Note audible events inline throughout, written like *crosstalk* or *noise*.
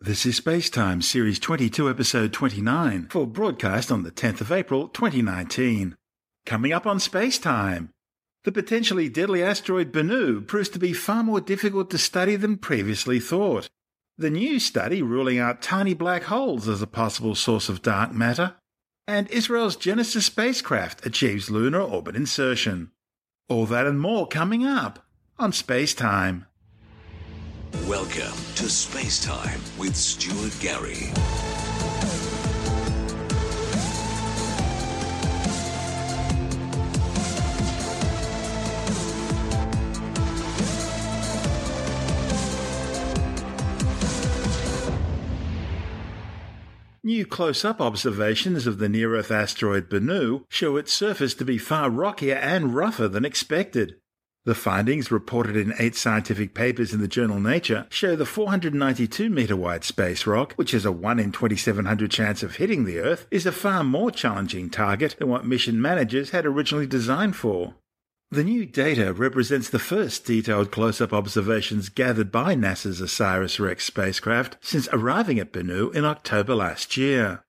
This is Spacetime, Series 22, Episode 29, for broadcast on the 10th of April 2019. Coming up on Spacetime, the potentially deadly asteroid Bennu proves to be far more difficult to study than previously thought. The new study ruling out tiny black holes as a possible source of dark matter. And Israel's Genesis spacecraft achieves lunar orbit insertion. All that and more coming up on Spacetime. Welcome to Space Time with Stuart Gary. New close up observations of the near Earth asteroid Bennu show its surface to be far rockier and rougher than expected. The findings, reported in eight scientific papers in the journal Nature, show the 492 metre wide space rock, which has a 1 in 2700 chance of hitting the Earth, is a far more challenging target than what mission managers had originally designed for. The new data represents the first detailed close up observations gathered by NASA's OSIRIS REx spacecraft since arriving at Bennu in October last year.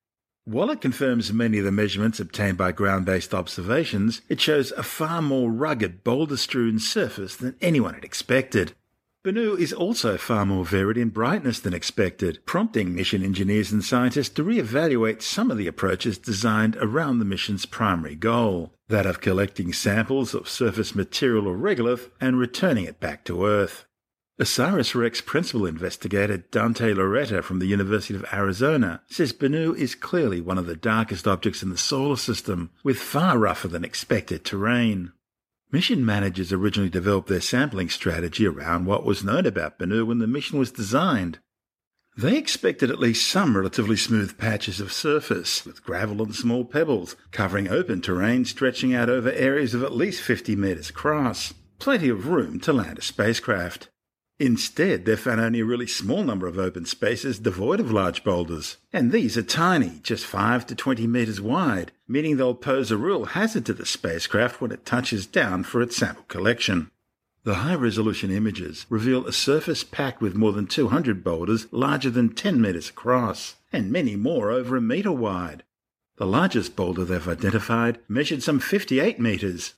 While it confirms many of the measurements obtained by ground based observations, it shows a far more rugged, boulder strewn surface than anyone had expected. Bennu is also far more varied in brightness than expected, prompting mission engineers and scientists to re-evaluate some of the approaches designed around the mission's primary goal, that of collecting samples of surface material or regolith and returning it back to Earth. OSIRIS REx principal investigator Dante Lauretta from the University of Arizona says Bennu is clearly one of the darkest objects in the solar system, with far rougher than expected terrain. Mission managers originally developed their sampling strategy around what was known about Bennu when the mission was designed. They expected at least some relatively smooth patches of surface, with gravel and small pebbles, covering open terrain stretching out over areas of at least 50 metres across. Plenty of room to land a spacecraft. Instead, they found only a really small number of open spaces devoid of large boulders, and these are tiny, just 5 to 20 metres wide, meaning they'll pose a real hazard to the spacecraft when it touches down for its sample collection. The high resolution images reveal a surface packed with more than 200 boulders larger than 10 metres across, and many more over a metre wide. The largest boulder they've identified measured some 58 metres,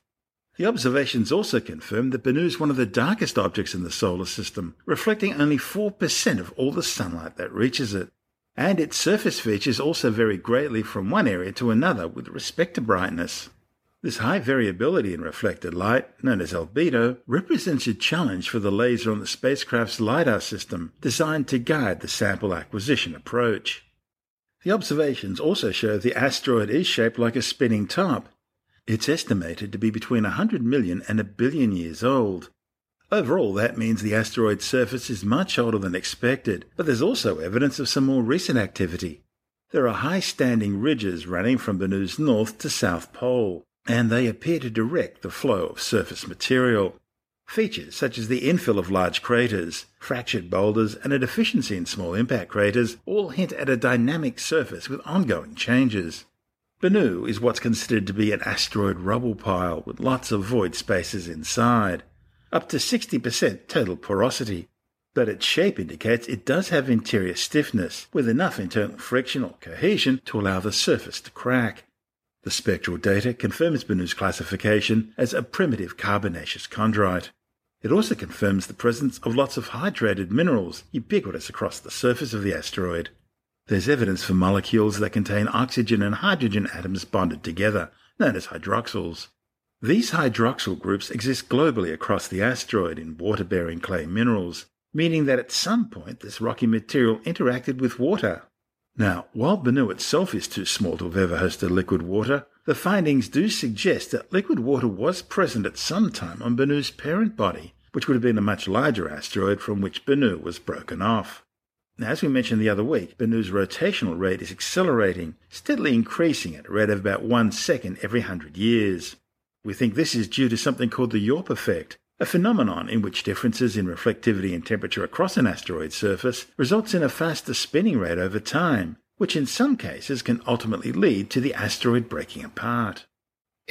the observations also confirm that Bennu is one of the darkest objects in the solar system, reflecting only 4% of all the sunlight that reaches it. And its surface features also vary greatly from one area to another with respect to brightness. This high variability in reflected light, known as albedo, represents a challenge for the laser on the spacecraft's LIDAR system, designed to guide the sample acquisition approach. The observations also show the asteroid is shaped like a spinning top, it's estimated to be between 100 million and a billion years old. Overall, that means the asteroid's surface is much older than expected, but there's also evidence of some more recent activity. There are high standing ridges running from Bennu's north to south pole, and they appear to direct the flow of surface material. Features such as the infill of large craters, fractured boulders, and a deficiency in small impact craters all hint at a dynamic surface with ongoing changes. Bennu is what's considered to be an asteroid rubble pile with lots of void spaces inside, up to 60% total porosity. But its shape indicates it does have interior stiffness, with enough internal friction or cohesion to allow the surface to crack. The spectral data confirms Bennu's classification as a primitive carbonaceous chondrite. It also confirms the presence of lots of hydrated minerals ubiquitous across the surface of the asteroid. There's evidence for molecules that contain oxygen and hydrogen atoms bonded together, known as hydroxyls. These hydroxyl groups exist globally across the asteroid in water bearing clay minerals, meaning that at some point this rocky material interacted with water. Now, while Bennu itself is too small to have ever hosted liquid water, the findings do suggest that liquid water was present at some time on Bennu's parent body, which would have been a much larger asteroid from which Bennu was broken off. Now, as we mentioned the other week, Bennu's rotational rate is accelerating, steadily increasing at a rate of about one second every 100 years. We think this is due to something called the Yorp effect, a phenomenon in which differences in reflectivity and temperature across an asteroid's surface results in a faster spinning rate over time, which in some cases can ultimately lead to the asteroid breaking apart.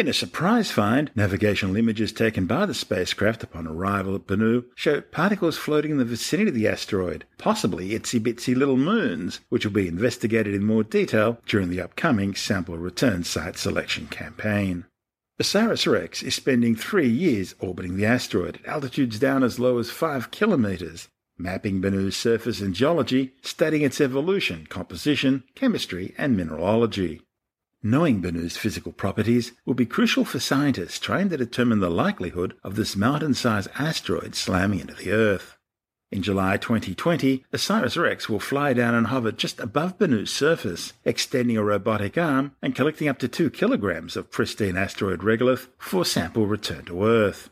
In a surprise find, navigational images taken by the spacecraft upon arrival at Bennu show particles floating in the vicinity of the asteroid, possibly itsy bitsy little moons, which will be investigated in more detail during the upcoming sample return site selection campaign. OSIRIS REx is spending three years orbiting the asteroid at altitudes down as low as 5 kilometres, mapping Bennu's surface and geology, studying its evolution, composition, chemistry, and mineralogy. Knowing Bennu's physical properties will be crucial for scientists trying to determine the likelihood of this mountain-sized asteroid slamming into the Earth. In July 2020, OSIRIS-REx will fly down and hover just above Bennu's surface, extending a robotic arm and collecting up to 2 kilograms of pristine asteroid regolith for sample return to Earth.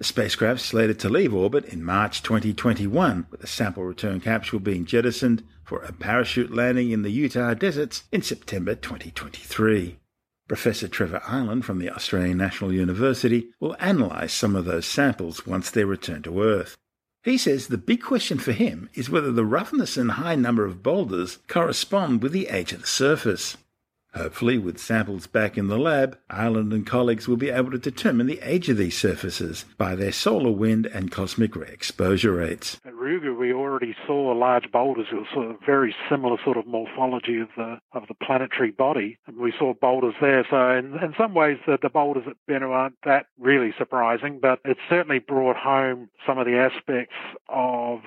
The spacecraft slated to leave orbit in March 2021, with a sample return capsule being jettisoned for a parachute landing in the Utah deserts in September 2023. Professor Trevor Ireland from the Australian National University will analyse some of those samples once they return to Earth. He says the big question for him is whether the roughness and high number of boulders correspond with the age of the surface. Hopefully, with samples back in the lab, Ireland and colleagues will be able to determine the age of these surfaces by their solar wind and cosmic ray exposure rates. At Ryugu, we already saw large boulders with sort of very similar sort of morphology of the of the planetary body, and we saw boulders there. So, in, in some ways, the, the boulders at Bennu aren't that really surprising, but it certainly brought home some of the aspects of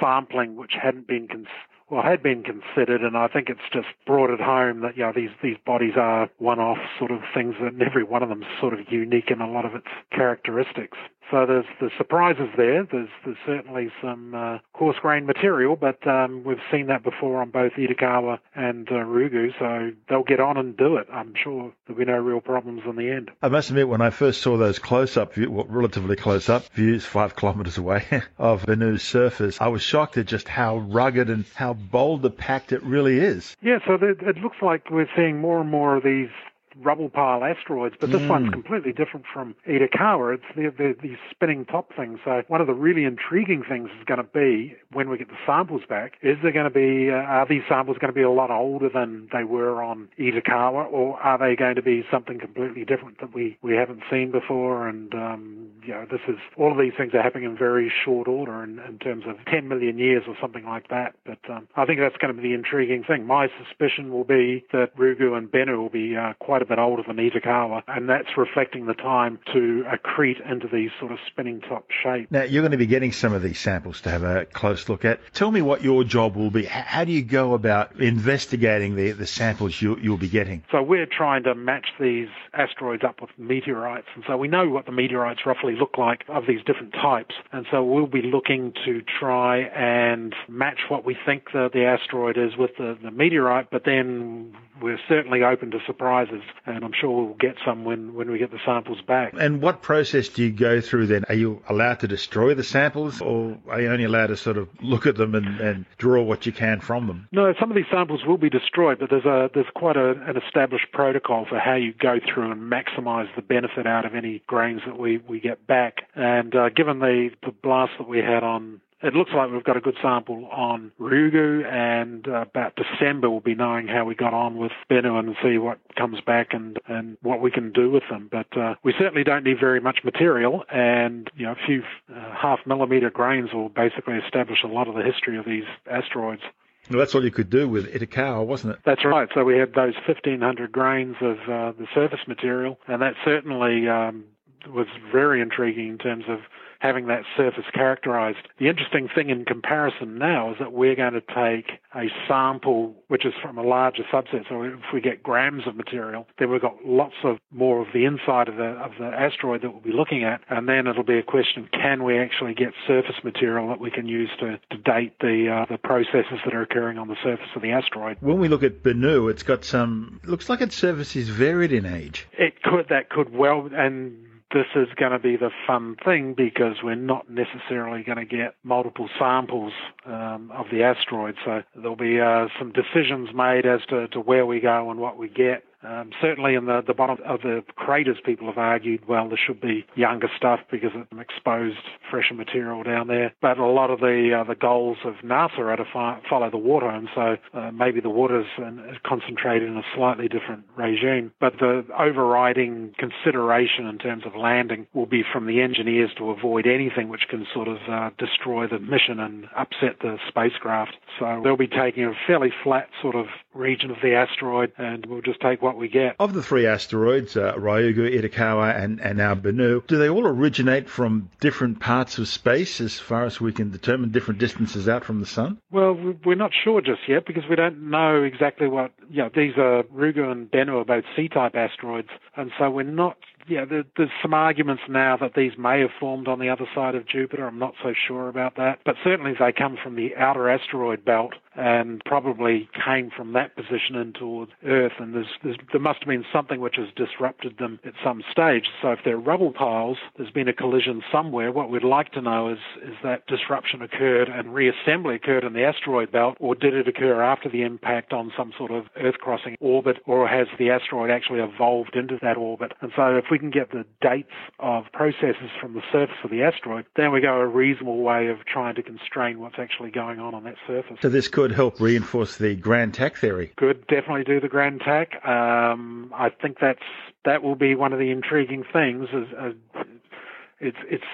sampling which hadn't been considered well, had been considered, and I think it's just brought it home that you know these these bodies are one-off sort of things, and every one of them is sort of unique in a lot of its characteristics. So there's the surprises there. There's there's certainly some uh, coarse grained material, but um, we've seen that before on both Itokawa and uh, Ryugu, so they'll get on and do it. I'm sure there'll be no real problems in the end. I must admit, when I first saw those close-up, view, well, relatively close-up views, five *laughs* kilometres away of Bennu's surface, I was shocked at just how rugged and how boulder-packed it really is. Yeah, so it looks like we're seeing more and more of these rubble pile asteroids, but this mm. one's completely different from Itokawa. It's the, the, these spinning top things. So one of the really intriguing things is going to be when we get the samples back, is there going to be, uh, are these samples going to be a lot older than they were on Itokawa, or are they going to be something completely different that we, we haven't seen before? And, um, you know, this is, all of these things are happening in very short order in, in terms of 10 million years or something like that. But um, I think that's going to be the intriguing thing. My suspicion will be that Ryugu and Bennu will be uh, quite a bit older than Itokawa, and that's reflecting the time to accrete into these sort of spinning top shapes. Now, you're going to be getting some of these samples to have a close look at. Tell me what your job will be. How do you go about investigating the, the samples you, you'll be getting? So we're trying to match these asteroids up with meteorites, and so we know what the meteorites roughly look like of these different types, and so we'll be looking to try and match what we think the, the asteroid is with the, the meteorite, but then we're certainly open to surprises, and I'm sure we'll get some when, when we get the samples back. And what process do you go through then? Are you allowed to destroy the samples, or are you only allowed to sort of look at them and, and draw what you can from them? No, some of these samples will be destroyed, but there's a there's quite a, an established protocol for how you go through and maximise the benefit out of any grains that we, we get back. And uh, given the, the blast that we had on it looks like we've got a good sample on Ryugu, and uh, about December we'll be knowing how we got on with Bennu and see what comes back and, and what we can do with them. But uh, we certainly don't need very much material, and you know, a few uh, half millimeter grains will basically establish a lot of the history of these asteroids. Well, that's all you could do with Itokawa, wasn't it? That's right. So we had those 1,500 grains of uh, the surface material, and that certainly um, was very intriguing in terms of having that surface characterized. The interesting thing in comparison now is that we're going to take a sample which is from a larger subset. So if we get grams of material, then we've got lots of more of the inside of the of the asteroid that we'll be looking at, and then it'll be a question: Can we actually get surface material that we can use to, to date the uh, the processes that are occurring on the surface of the asteroid? When we look at Bennu, it's got some. Looks like its surface is varied in age. It could that could well and this is going to be the fun thing because we're not necessarily going to get multiple samples um, of the asteroid. So there'll be uh, some decisions made as to, to where we go and what we get. Um, certainly in the, the bottom of the craters, people have argued, well, there should be younger stuff because it's exposed fresher material down there. But a lot of the uh, the goals of NASA are to fi- follow the water, and so uh, maybe the water's concentrated in a slightly different regime. But the overriding consideration in terms of landing will be from the engineers to avoid anything which can sort of uh, destroy the mission and upset the spacecraft. So they'll be taking a fairly flat sort of region of the asteroid, and we'll just take what we get. Of the three asteroids, uh, Ryugu, Itokawa, and, and now Bennu, do they all originate from different parts of space as far as we can determine different distances out from the sun? Well, we're not sure just yet because we don't know exactly what. You know, these are Ryugu and Bennu are both C-type asteroids, and so we're not yeah, there, there's some arguments now that these may have formed on the other side of Jupiter. I'm not so sure about that. But certainly they come from the outer asteroid belt and probably came from that position in towards Earth. And there's, there's, there must have been something which has disrupted them at some stage. So if they're rubble piles, there's been a collision somewhere. What we'd like to know is, is that disruption occurred and reassembly occurred in the asteroid belt, or did it occur after the impact on some sort of Earth crossing orbit, or has the asteroid actually evolved into that orbit? And so if we can get the dates of processes from the surface of the asteroid, then we go a reasonable way of trying to constrain what's actually going on on that surface. So this could help reinforce the grand tack theory. Could definitely do the grand tack. Um, I think that's that will be one of the intriguing things. Is, uh, it's it's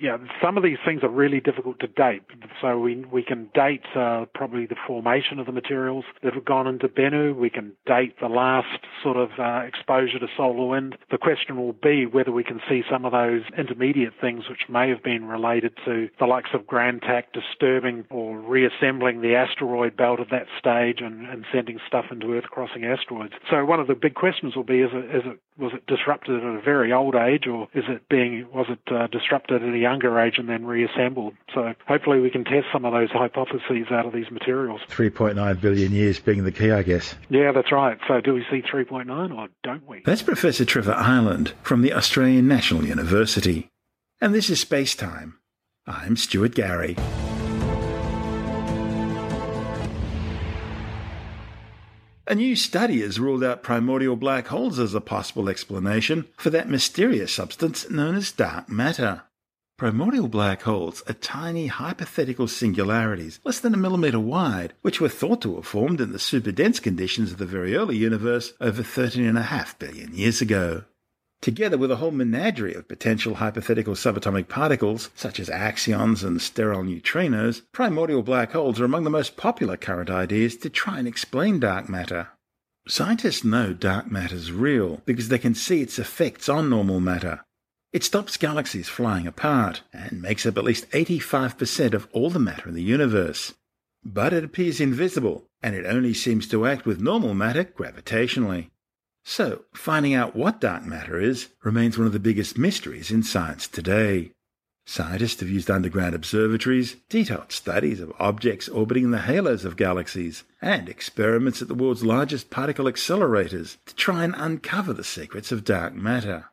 yeah, some of these things are really difficult to date. So we we can date uh, probably the formation of the materials that have gone into Bennu. We can date the last sort of uh, exposure to solar wind. The question will be whether we can see some of those intermediate things which may have been related to the likes of Grand Tack disturbing or reassembling the asteroid belt at that stage and, and sending stuff into Earth-crossing asteroids. So one of the big questions will be: is it, is it was it disrupted at a very old age, or is it being was it uh, disrupted at a younger age and then reassembled? So hopefully we can test some of those hypotheses out of these materials. 3.9 billion years being the key, I guess. Yeah, that's right. So do we see 3.9 or don't we? That's Professor Trevor Ireland from the Australian National University. And this is Space Time. I'm Stuart Gary. A new study has ruled out primordial black holes as a possible explanation for that mysterious substance known as dark matter. Primordial black holes are tiny hypothetical singularities less than a millimeter wide, which were thought to have formed in the superdense conditions of the very early universe over 13.5 billion years ago together with a whole menagerie of potential hypothetical subatomic particles, such as axions and sterile neutrinos, primordial black holes are among the most popular current ideas to try and explain dark matter. Scientists know dark matter is real because they can see its effects on normal matter. It stops galaxies flying apart and makes up at least 85% of all the matter in the universe. But it appears invisible, and it only seems to act with normal matter gravitationally. So, finding out what dark matter is remains one of the biggest mysteries in science today. Scientists have used underground observatories, detailed studies of objects orbiting the halos of galaxies, and experiments at the world's largest particle accelerators to try and uncover the secrets of dark matter.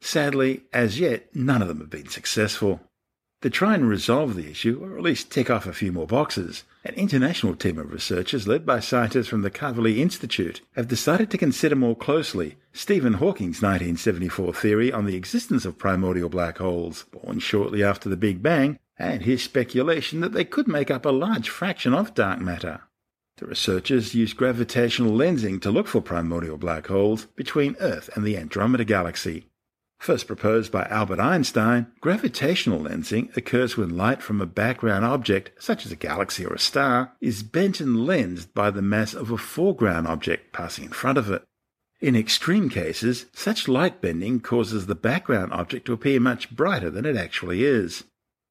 Sadly, as yet, none of them have been successful. To try and resolve the issue, or at least tick off a few more boxes, an international team of researchers led by scientists from the Kavli Institute have decided to consider more closely Stephen Hawking's 1974 theory on the existence of primordial black holes, born shortly after the Big Bang, and his speculation that they could make up a large fraction of dark matter. The researchers used gravitational lensing to look for primordial black holes between Earth and the Andromeda Galaxy, First proposed by Albert Einstein, gravitational lensing occurs when light from a background object, such as a galaxy or a star, is bent and lensed by the mass of a foreground object passing in front of it. In extreme cases, such light bending causes the background object to appear much brighter than it actually is.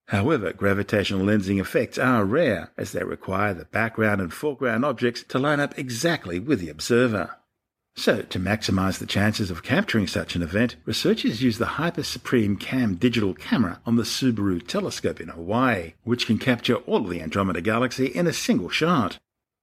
However, gravitational lensing effects are rare, as they require the background and foreground objects to line up exactly with the observer. So, to maximize the chances of capturing such an event, researchers use the Hyper Suprime Cam digital camera on the Subaru telescope in Hawaii, which can capture all of the Andromeda galaxy in a single shot.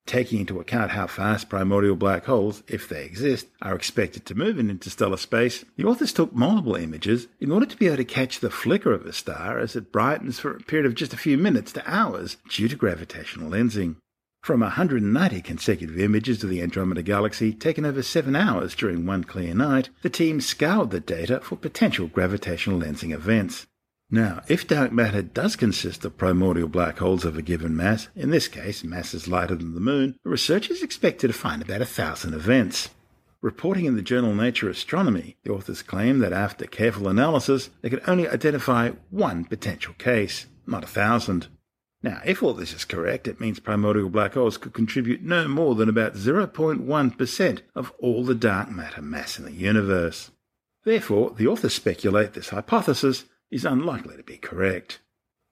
Taking into account how fast primordial black holes, if they exist, are expected to move in interstellar space, the authors took multiple images in order to be able to catch the flicker of a star as it brightens for a period of just a few minutes to hours due to gravitational lensing. From 190 consecutive images of the Andromeda Galaxy taken over seven hours during one clear night, the team scoured the data for potential gravitational lensing events. Now, if dark matter does consist of primordial black holes of a given mass, in this case masses lighter than the Moon, the researchers expected to find about a thousand events. Reporting in the journal Nature Astronomy, the authors claim that after careful analysis, they could only identify one potential case, not a thousand. Now, if all this is correct, it means primordial black holes could contribute no more than about 0.1% of all the dark matter mass in the universe. Therefore, the authors speculate this hypothesis is unlikely to be correct.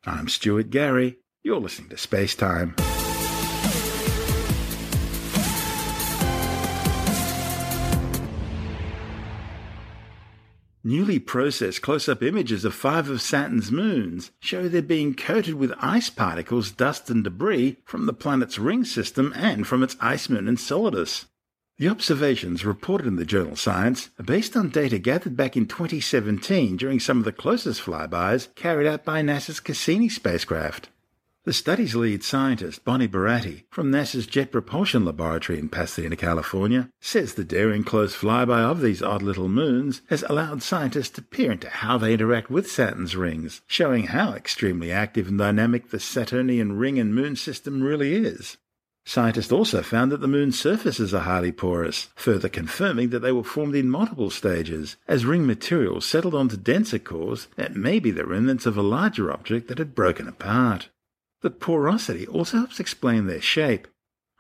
I'm Stuart Gary. You're listening to Space Time. Newly processed close up images of five of Saturn's moons show they're being coated with ice particles, dust, and debris from the planet's ring system and from its ice moon Enceladus. The observations reported in the journal Science are based on data gathered back in 2017 during some of the closest flybys carried out by NASA's Cassini spacecraft. The study's lead scientist, Bonnie Buratti, from NASA's Jet Propulsion Laboratory in Pasadena, California, says the daring close flyby of these odd little moons has allowed scientists to peer into how they interact with Saturn's rings, showing how extremely active and dynamic the Saturnian ring and moon system really is. Scientists also found that the moon's surfaces are highly porous, further confirming that they were formed in multiple stages, as ring material settled onto denser cores that may be the remnants of a larger object that had broken apart. The porosity also helps explain their shape.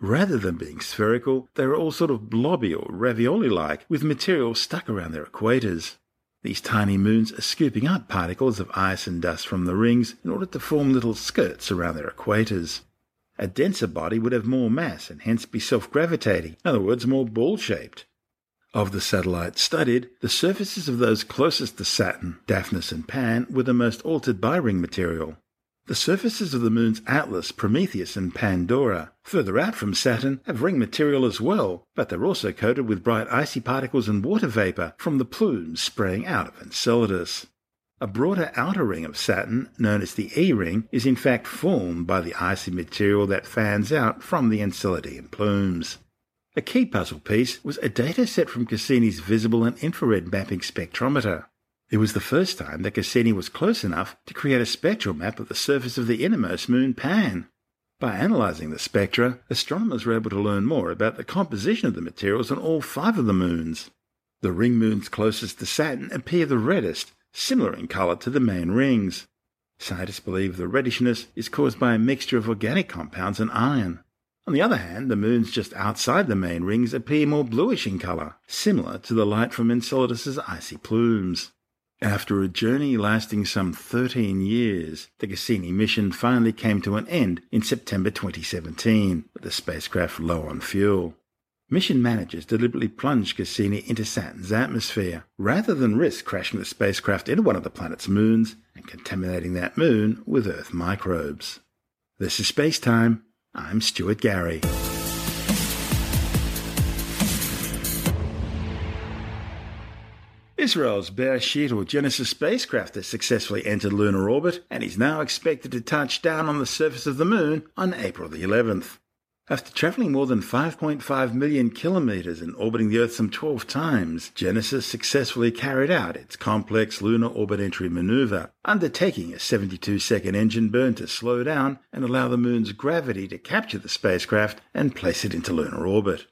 Rather than being spherical, they are all sort of blobby or ravioli like, with material stuck around their equators. These tiny moons are scooping up particles of ice and dust from the rings in order to form little skirts around their equators. A denser body would have more mass and hence be self gravitating, in other words, more ball shaped. Of the satellites studied, the surfaces of those closest to Saturn, Daphnis and Pan, were the most altered by ring material. The surfaces of the moons Atlas, Prometheus, and Pandora, further out from Saturn, have ring material as well, but they're also coated with bright icy particles and water vapor from the plumes spraying out of Enceladus. A broader outer ring of Saturn, known as the E ring, is in fact formed by the icy material that fans out from the Enceladian plumes. A key puzzle piece was a data set from Cassini's visible and infrared mapping spectrometer. It was the first time that Cassini was close enough to create a spectral map of the surface of the innermost moon Pan. By analysing the spectra, astronomers were able to learn more about the composition of the materials on all five of the moons. The ring moons closest to Saturn appear the reddest, similar in colour to the main rings. Scientists believe the reddishness is caused by a mixture of organic compounds and iron. On the other hand, the moons just outside the main rings appear more bluish in colour, similar to the light from Enceladus's icy plumes. After a journey lasting some 13 years, the Cassini mission finally came to an end in September 2017, with the spacecraft low on fuel. Mission managers deliberately plunged Cassini into Saturn's atmosphere, rather than risk crashing the spacecraft into one of the planet's moons and contaminating that moon with Earth microbes. This is Space Time. I'm Stuart Gary. Israel's Beresheet or Genesis spacecraft has successfully entered lunar orbit and is now expected to touch down on the surface of the moon on April the 11th. After traveling more than 5.5 million kilometers and orbiting the Earth some 12 times, Genesis successfully carried out its complex lunar orbit entry maneuver, undertaking a 72 second engine burn to slow down and allow the moon's gravity to capture the spacecraft and place it into lunar orbit.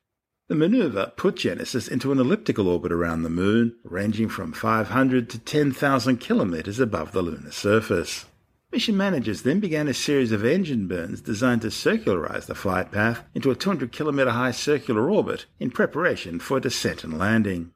The maneuver put Genesis into an elliptical orbit around the moon, ranging from 500 to 10,000 kilometers above the lunar surface. Mission managers then began a series of engine burns designed to circularize the flight path into a 200 kilometer high circular orbit in preparation for descent and landing.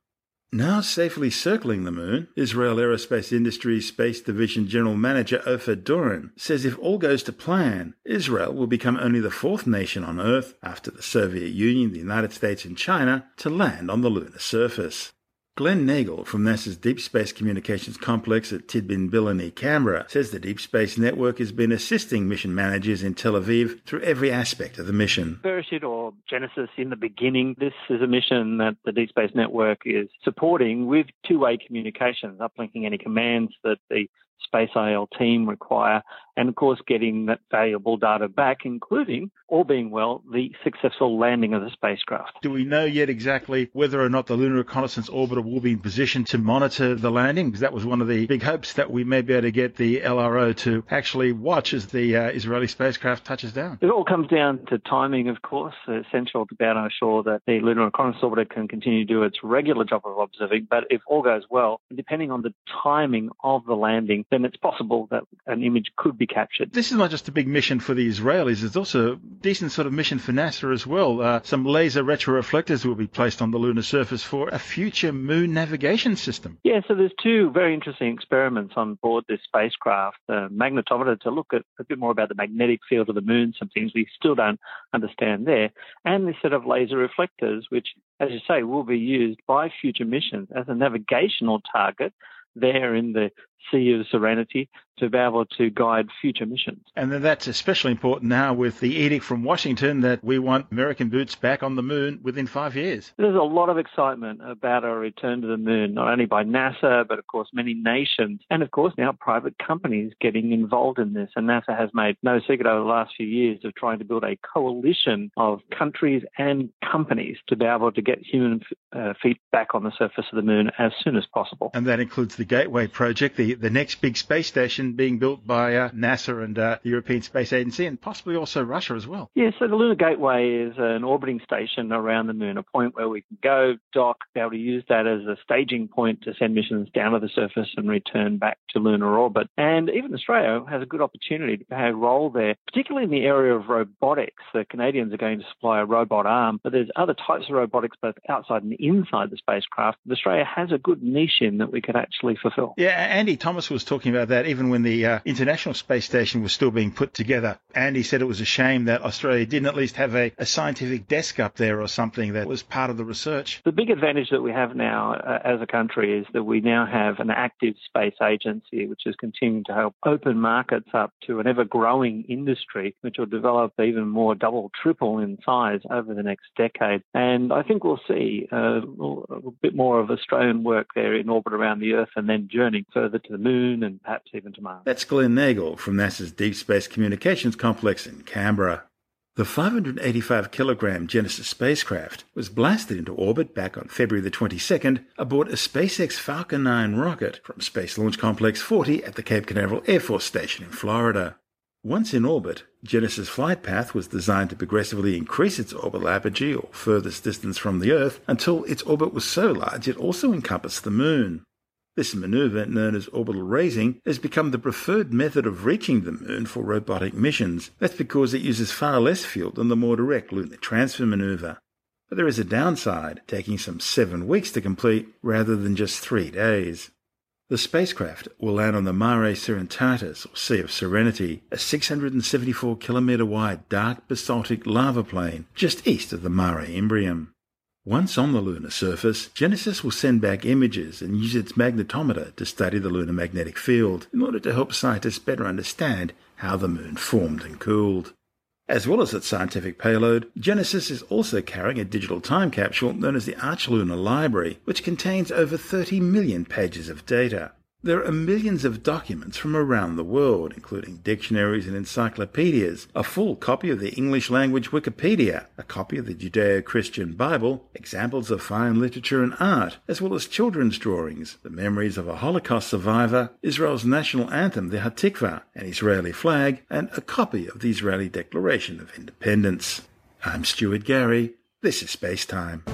Now safely circling the moon, Israel Aerospace Industries Space Division General Manager Ofer Doron says if all goes to plan, Israel will become only the fourth nation on Earth, after the Soviet Union, the United States, and China, to land on the lunar surface. Glen Nagle from NASA's Deep Space Communications Complex at Tidbinbillini, Canberra, says the Deep Space Network has been assisting mission managers in Tel Aviv through every aspect of the mission. Beresheet or Genesis in the beginning, this is a mission that the Deep Space Network is supporting with two-way communications, uplinking any commands that the SpaceIL team require, and of course, getting that valuable data back, including, all being well, the successful landing of the spacecraft. Do we know yet exactly whether or not the Lunar Reconnaissance Orbiter will be in position to monitor the landing? Because that was one of the big hopes that we may be able to get the LRO to actually watch as the uh, Israeli spacecraft touches down. It all comes down to timing, of course. It's essential to be able to ensure that the Lunar Reconnaissance Orbiter can continue to do its regular job of observing. But if all goes well, depending on the timing of the landing, then it's possible that an image could be captured. This is not just a big mission for the Israelis, it's also a decent sort of mission for NASA as well. Uh, some laser retroreflectors will be placed on the lunar surface for a future moon navigation system. Yeah, so there's two very interesting experiments on board this spacecraft. The magnetometer to look at a bit more about the magnetic field of the moon, some things we still don't understand there, and this set of laser reflectors, which, as you say, will be used by future missions as a navigational target there in the Sea of Serenity to be able to guide future missions. And then that's especially important now with the edict from Washington that we want American boots back on the moon within five years. There's a lot of excitement about our return to the moon, not only by NASA, but of course many nations, and of course now private companies getting involved in this. And NASA has made no secret over the last few years of trying to build a coalition of countries and companies to be able to get human uh, feet back on the surface of the moon as soon as possible. And that includes the Gateway project, the, the next big space station being built by uh, NASA and uh, the European Space Agency, and possibly also Russia as well. Yeah, so the Lunar Gateway is an orbiting station around the moon, a point where we can go, dock, be able to use that as a staging point to send missions down to the surface and return back to lunar orbit. And even Australia has a good opportunity to play a role there, particularly in the area of robotics. The Canadians are going to supply a robot arm, but there's other types of robotics both outside and inside the spacecraft. Australia has a good niche in that we could actually fulfill. Yeah, Andy Thomas was talking about that even when the uh, International Space Station was still being put together. Andy said it was a shame that Australia didn't at least have a, a scientific desk up there or something that was part of the research. The big advantage that we have now uh, as a country is that we now have an active space agency which is continuing to help open markets up to an ever growing industry which will develop even more double, triple in size over the next decade. And I think we'll see uh, a bit more of Australian work there in orbit around the Earth and then journeying further to the moon and perhaps even to Mars. That's Glen Nagle from NASA's Deep Space Communications Complex in Canberra. The 585 kilogram Genesis spacecraft was blasted into orbit back on February the 22nd aboard a SpaceX Falcon 9 rocket from Space Launch Complex 40 at the Cape Canaveral Air Force Station in Florida. Once in orbit, Genesis' flight path was designed to progressively increase its orbital apogee or furthest distance from the Earth until its orbit was so large it also encompassed the Moon. This maneuver, known as orbital raising, has become the preferred method of reaching the moon for robotic missions. That's because it uses far less fuel than the more direct lunar transfer maneuver. But there is a downside, taking some seven weeks to complete rather than just three days. The spacecraft will land on the Mare Serenitatis, or Sea of Serenity, a 674 kilometre wide dark basaltic lava plain just east of the Mare Imbrium. Once on the lunar surface, Genesis will send back images and use its magnetometer to study the lunar magnetic field in order to help scientists better understand how the moon formed and cooled. As well as its scientific payload, Genesis is also carrying a digital time capsule known as the Archlunar Library, which contains over 30 million pages of data. There are millions of documents from around the world, including dictionaries and encyclopedias, a full copy of the English language Wikipedia, a copy of the Judeo Christian Bible, examples of fine literature and art, as well as children's drawings, the memories of a Holocaust survivor, Israel's national anthem, the Hatikva, an Israeli flag, and a copy of the Israeli Declaration of Independence. I'm Stuart Gary. This is Space Time.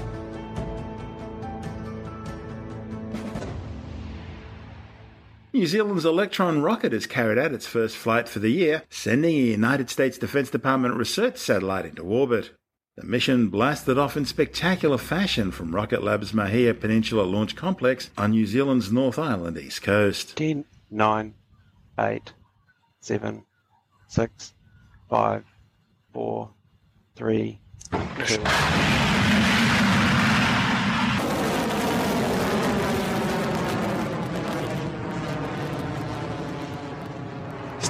New Zealand's Electron rocket has carried out its first flight for the year, sending a United States Defense Department research satellite into orbit. The mission blasted off in spectacular fashion from Rocket Lab's Mahia Peninsula Launch Complex on New Zealand's North Island east coast. 10, 9, 8, 7, 6, 5, 4, 3, 2.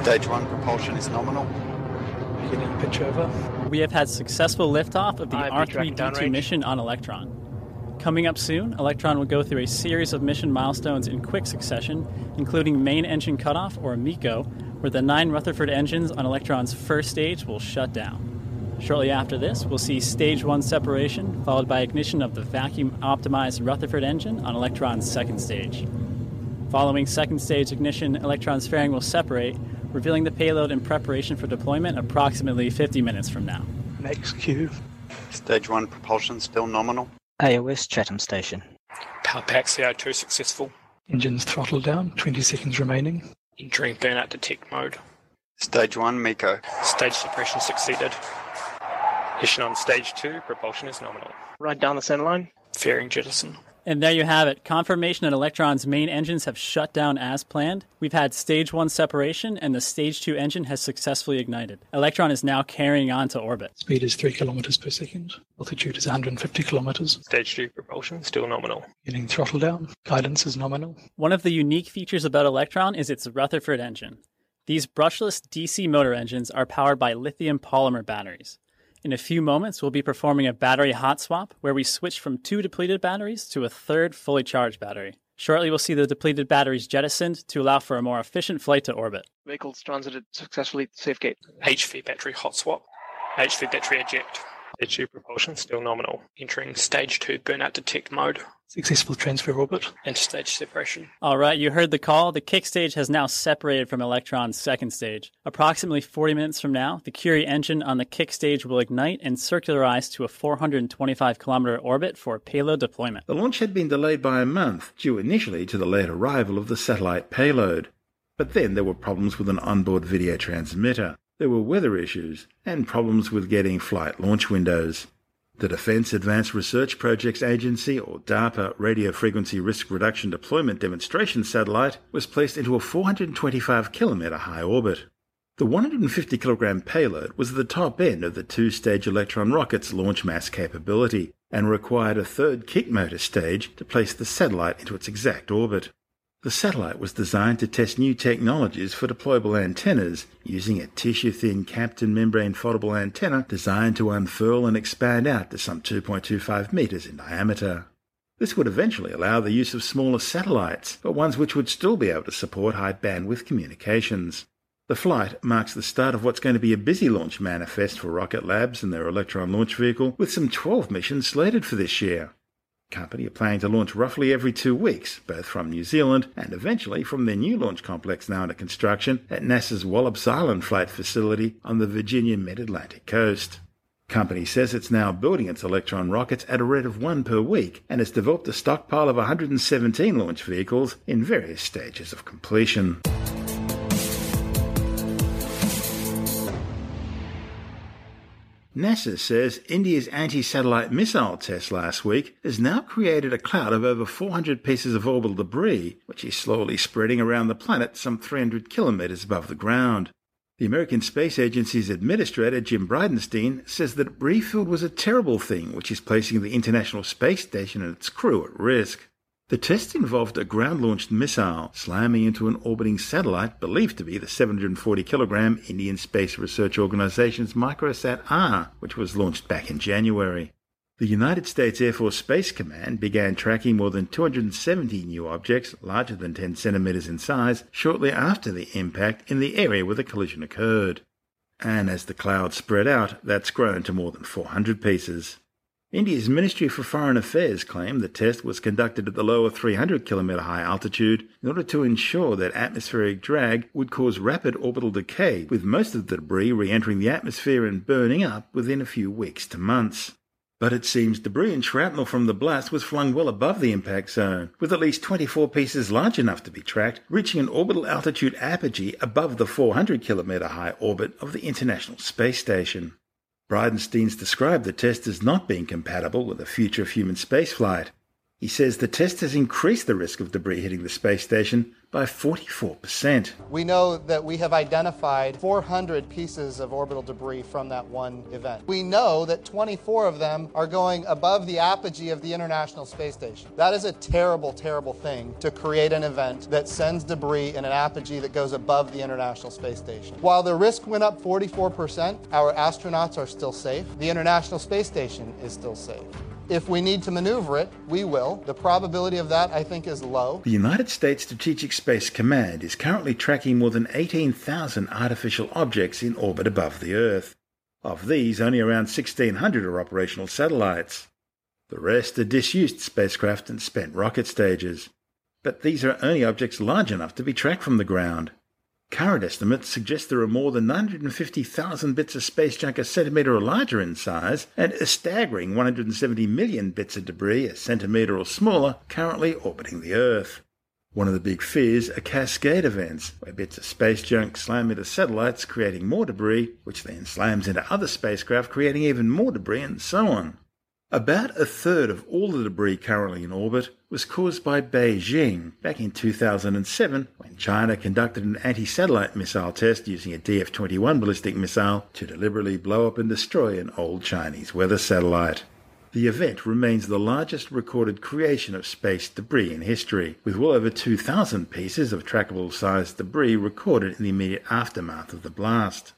Stage one propulsion is nominal. Getting pitch over. We have had successful liftoff of the Hi, pitch tracking R3D2 downrange. mission on Electron. Coming up soon, Electron will go through a series of mission milestones in quick succession, including main engine cutoff, or MECO, where the nine Rutherford engines on Electron's first stage will shut down. Shortly after this, we'll see stage one separation, followed by ignition of the vacuum optimized Rutherford engine on Electron's second stage. Following second stage ignition, Electron's fairing will separate, revealing the payload in preparation for deployment approximately 50 minutes from now. Next cue. Stage 1 propulsion still nominal. AOS Chatham Station. Power pack CO2 successful. Engines throttled down, 20 seconds remaining. Entering burnout detect mode. Stage 1 MECO. Stage suppression succeeded. Mission on stage 2, propulsion is nominal. Right down the center line. Fairing jettison. And there you have it. Confirmation that Electron's main engines have shut down as planned. We've had stage one separation, and the stage two engine has successfully ignited. Electron is now carrying on to orbit. Speed is 3 kilometers per second. Altitude is 150 kilometers. Stage two propulsion still nominal. Getting throttle down. Guidance is nominal. One of the unique features about Electron is its Rutherford engine. These brushless DC motor engines are powered by lithium polymer batteries. In a few moments, we'll be performing a battery hot swap where we switch from two depleted batteries to a third fully charged battery. Shortly, we'll see the depleted batteries jettisoned to allow for a more efficient flight to orbit. Vehicles transited successfully to safe gate. HV battery hot swap. HV battery eject. Stage 2 propulsion still nominal. Entering stage 2 burnout detect mode. Successful transfer orbit. Interstage separation. All right, you heard the call. The kick stage has now separated from Electron's second stage. Approximately 40 minutes from now, the Curie engine on the kick stage will ignite and circularize to a 425 kilometer orbit for payload deployment. The launch had been delayed by a month, due initially to the late arrival of the satellite payload. But then there were problems with an onboard video transmitter. There were weather issues and problems with getting flight launch windows. The Defense Advanced Research Projects Agency, or DARPA, Radio Frequency Risk Reduction Deployment Demonstration Satellite was placed into a 425 kilometer high orbit. The 150 kilogram payload was the top end of the two stage Electron rocket's launch mass capability and required a third kick motor stage to place the satellite into its exact orbit. The satellite was designed to test new technologies for deployable antennas using a tissue thin Kapton membrane foldable antenna designed to unfurl and expand out to some 2.25 meters in diameter. This would eventually allow the use of smaller satellites, but ones which would still be able to support high bandwidth communications. The flight marks the start of what's going to be a busy launch manifest for Rocket Labs and their Electron launch vehicle, with some 12 missions slated for this year company are planning to launch roughly every two weeks, both from New Zealand and eventually from their new launch complex now under construction at NASA's Wallops Island flight facility on the Virginia mid-Atlantic coast. Company says it's now building its Electron rockets at a rate of one per week and has developed a stockpile of 117 launch vehicles in various stages of completion. NASA says India's anti satellite missile test last week has now created a cloud of over 400 pieces of orbital debris, which is slowly spreading around the planet some 300 kilometers above the ground. The American Space Agency's administrator, Jim Bridenstine, says the debris field was a terrible thing, which is placing the International Space Station and its crew at risk. The test involved a ground launched missile slamming into an orbiting satellite believed to be the 740 kilogram Indian Space Research Organization's Microsat R, which was launched back in January. The United States Air Force Space Command began tracking more than 270 new objects larger than 10 centimeters in size shortly after the impact in the area where the collision occurred. And as the cloud spread out, that's grown to more than 400 pieces. India's Ministry for Foreign Affairs claimed the test was conducted at the lower 300 kilometre high altitude in order to ensure that atmospheric drag would cause rapid orbital decay, with most of the debris re entering the atmosphere and burning up within a few weeks to months. But it seems debris and shrapnel from the blast was flung well above the impact zone, with at least 24 pieces large enough to be tracked, reaching an orbital altitude apogee above the 400 kilometre high orbit of the International Space Station. Bridenstine's described the test as not being compatible with the future of human spaceflight. He says the test has increased the risk of debris hitting the space station by 44%. We know that we have identified 400 pieces of orbital debris from that one event. We know that 24 of them are going above the apogee of the International Space Station. That is a terrible, terrible thing to create an event that sends debris in an apogee that goes above the International Space Station. While the risk went up 44%, our astronauts are still safe. The International Space Station is still safe. If we need to maneuver it, we will. The probability of that, I think, is low. The United States Strategic Space Command is currently tracking more than 18,000 artificial objects in orbit above the Earth. Of these, only around 1,600 are operational satellites. The rest are disused spacecraft and spent rocket stages. But these are only objects large enough to be tracked from the ground. Current estimates suggest there are more than 950,000 bits of space junk a centimetre or larger in size, and a staggering 170 million bits of debris a centimetre or smaller currently orbiting the Earth. One of the big fears are cascade events, where bits of space junk slam into satellites, creating more debris, which then slams into other spacecraft, creating even more debris, and so on. About a third of all the debris currently in orbit was caused by Beijing back in 2007 when China conducted an anti satellite missile test using a DF 21 ballistic missile to deliberately blow up and destroy an old Chinese weather satellite. The event remains the largest recorded creation of space debris in history, with well over 2,000 pieces of trackable sized debris recorded in the immediate aftermath of the blast.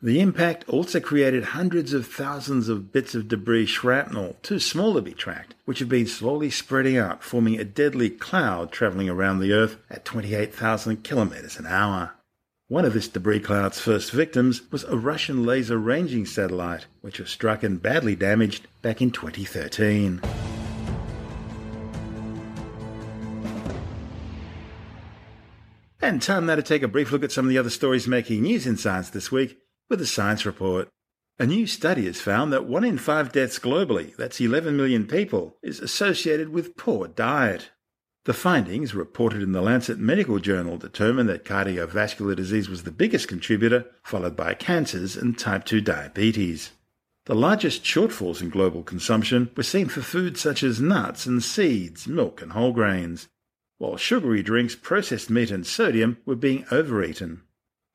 The impact also created hundreds of thousands of bits of debris shrapnel, too small to be tracked, which have been slowly spreading out, forming a deadly cloud travelling around the Earth at 28,000 kilometres an hour. One of this debris cloud's first victims was a Russian laser ranging satellite, which was struck and badly damaged back in 2013. And time now to take a brief look at some of the other stories making news in science this week with a science report. A new study has found that one in five deaths globally, that's 11 million people, is associated with poor diet. The findings, reported in the Lancet Medical Journal, determined that cardiovascular disease was the biggest contributor, followed by cancers and type 2 diabetes. The largest shortfalls in global consumption were seen for foods such as nuts and seeds, milk and whole grains, while sugary drinks, processed meat, and sodium were being overeaten.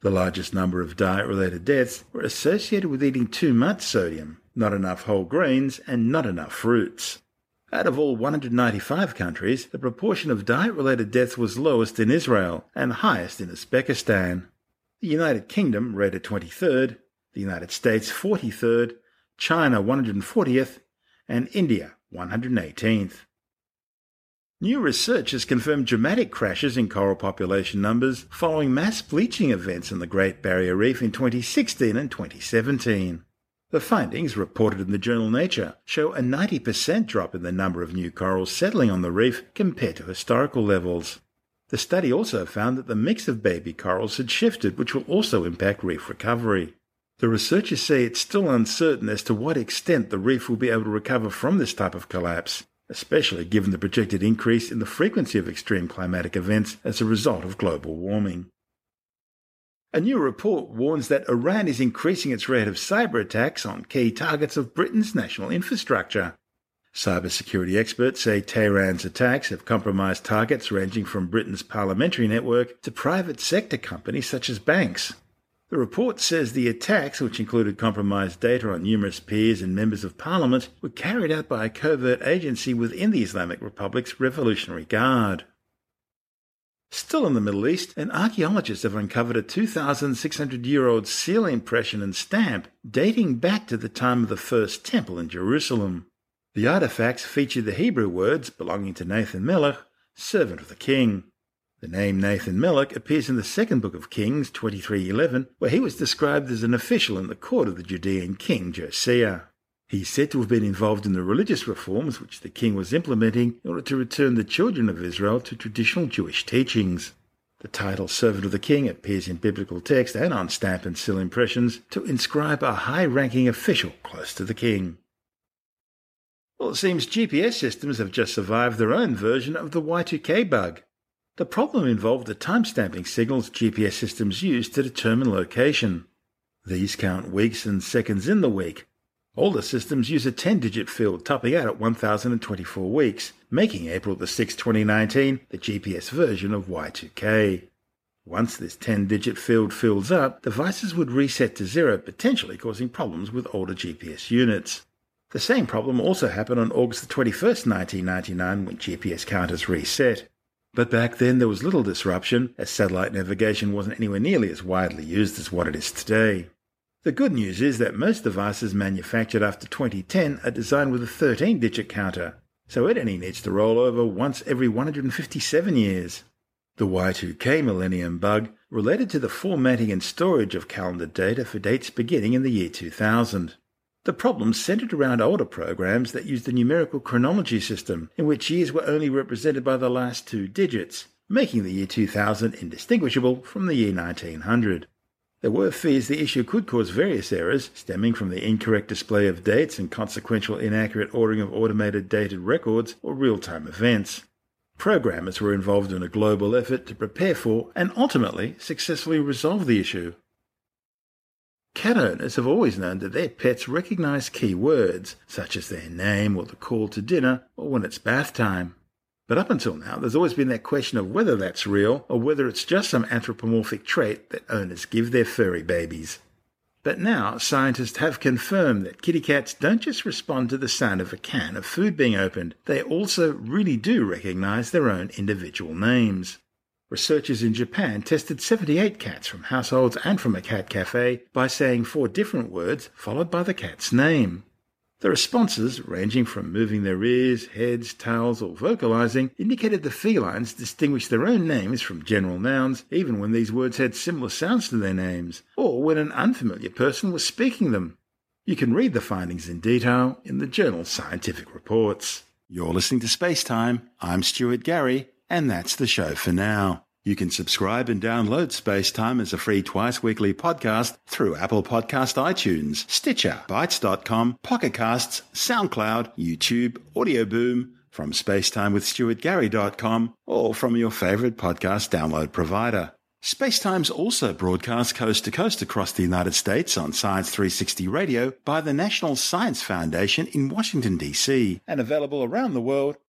The largest number of diet related deaths were associated with eating too much sodium, not enough whole grains, and not enough fruits. Out of all 195 countries, the proportion of diet related deaths was lowest in Israel and highest in Uzbekistan. The United Kingdom rated 23rd, the United States 43rd, China 140th, and India 118th. New research has confirmed dramatic crashes in coral population numbers following mass bleaching events in the Great Barrier Reef in 2016 and 2017. The findings, reported in the journal Nature, show a 90% drop in the number of new corals settling on the reef compared to historical levels. The study also found that the mix of baby corals had shifted, which will also impact reef recovery. The researchers say it's still uncertain as to what extent the reef will be able to recover from this type of collapse, especially given the projected increase in the frequency of extreme climatic events as a result of global warming. A new report warns that Iran is increasing its rate of cyber attacks on key targets of Britain's national infrastructure. Cybersecurity experts say Tehran's attacks have compromised targets ranging from Britain's parliamentary network to private sector companies such as banks. The report says the attacks, which included compromised data on numerous peers and members of parliament, were carried out by a covert agency within the Islamic Republic's Revolutionary Guard. Still in the Middle East, an archaeologist have uncovered a 2,600 year old seal impression and stamp dating back to the time of the First Temple in Jerusalem. The artifacts feature the Hebrew words belonging to Nathan Melech, servant of the king. The name Nathan Melech appears in the second book of Kings 23:11, where he was described as an official in the court of the Judean king Josiah. He is said to have been involved in the religious reforms which the king was implementing in order to return the children of Israel to traditional Jewish teachings. The title Servant of the King appears in biblical text and on stamp and seal impressions to inscribe a high ranking official close to the king. Well, it seems GPS systems have just survived their own version of the Y2K bug. The problem involved the timestamping signals GPS systems use to determine location. These count weeks and seconds in the week. Older systems use a 10 digit field topping out at 1024 weeks, making April the 6, 2019 the GPS version of Y2K. Once this 10 digit field fills up, devices would reset to zero, potentially causing problems with older GPS units. The same problem also happened on August 21, 1999, when GPS counters reset. But back then there was little disruption, as satellite navigation wasn't anywhere nearly as widely used as what it is today. The good news is that most devices manufactured after 2010 are designed with a 13 digit counter, so it only needs to roll over once every 157 years. The Y2K Millennium bug related to the formatting and storage of calendar data for dates beginning in the year 2000. The problem centered around older programs that used the numerical chronology system, in which years were only represented by the last two digits, making the year 2000 indistinguishable from the year 1900. There were fears the issue could cause various errors stemming from the incorrect display of dates and consequential inaccurate ordering of automated dated records or real time events. Programmers were involved in a global effort to prepare for and ultimately successfully resolve the issue. Cat owners have always known that their pets recognize key words, such as their name or the call to dinner or when it's bath time. But up until now, there's always been that question of whether that's real or whether it's just some anthropomorphic trait that owners give their furry babies. But now, scientists have confirmed that kitty cats don't just respond to the sound of a can of food being opened, they also really do recognize their own individual names. Researchers in Japan tested 78 cats from households and from a cat cafe by saying four different words followed by the cat's name. The responses, ranging from moving their ears, heads, tails, or vocalizing, indicated the felines distinguished their own names from general nouns even when these words had similar sounds to their names, or when an unfamiliar person was speaking them. You can read the findings in detail in the journal Scientific Reports. You're listening to Space Time. I'm Stuart Gary, and that's the show for now. You can subscribe and download Space Time as a free twice weekly podcast through Apple Podcast iTunes, Stitcher, Bitesz.com, Pocket Casts, SoundCloud, YouTube, Audio Boom, from spacetimewithstuartgary.com, or from your favorite podcast download provider. Spacetime's also broadcast coast to coast across the United States on Science 360 Radio by the National Science Foundation in Washington, D.C., and available around the world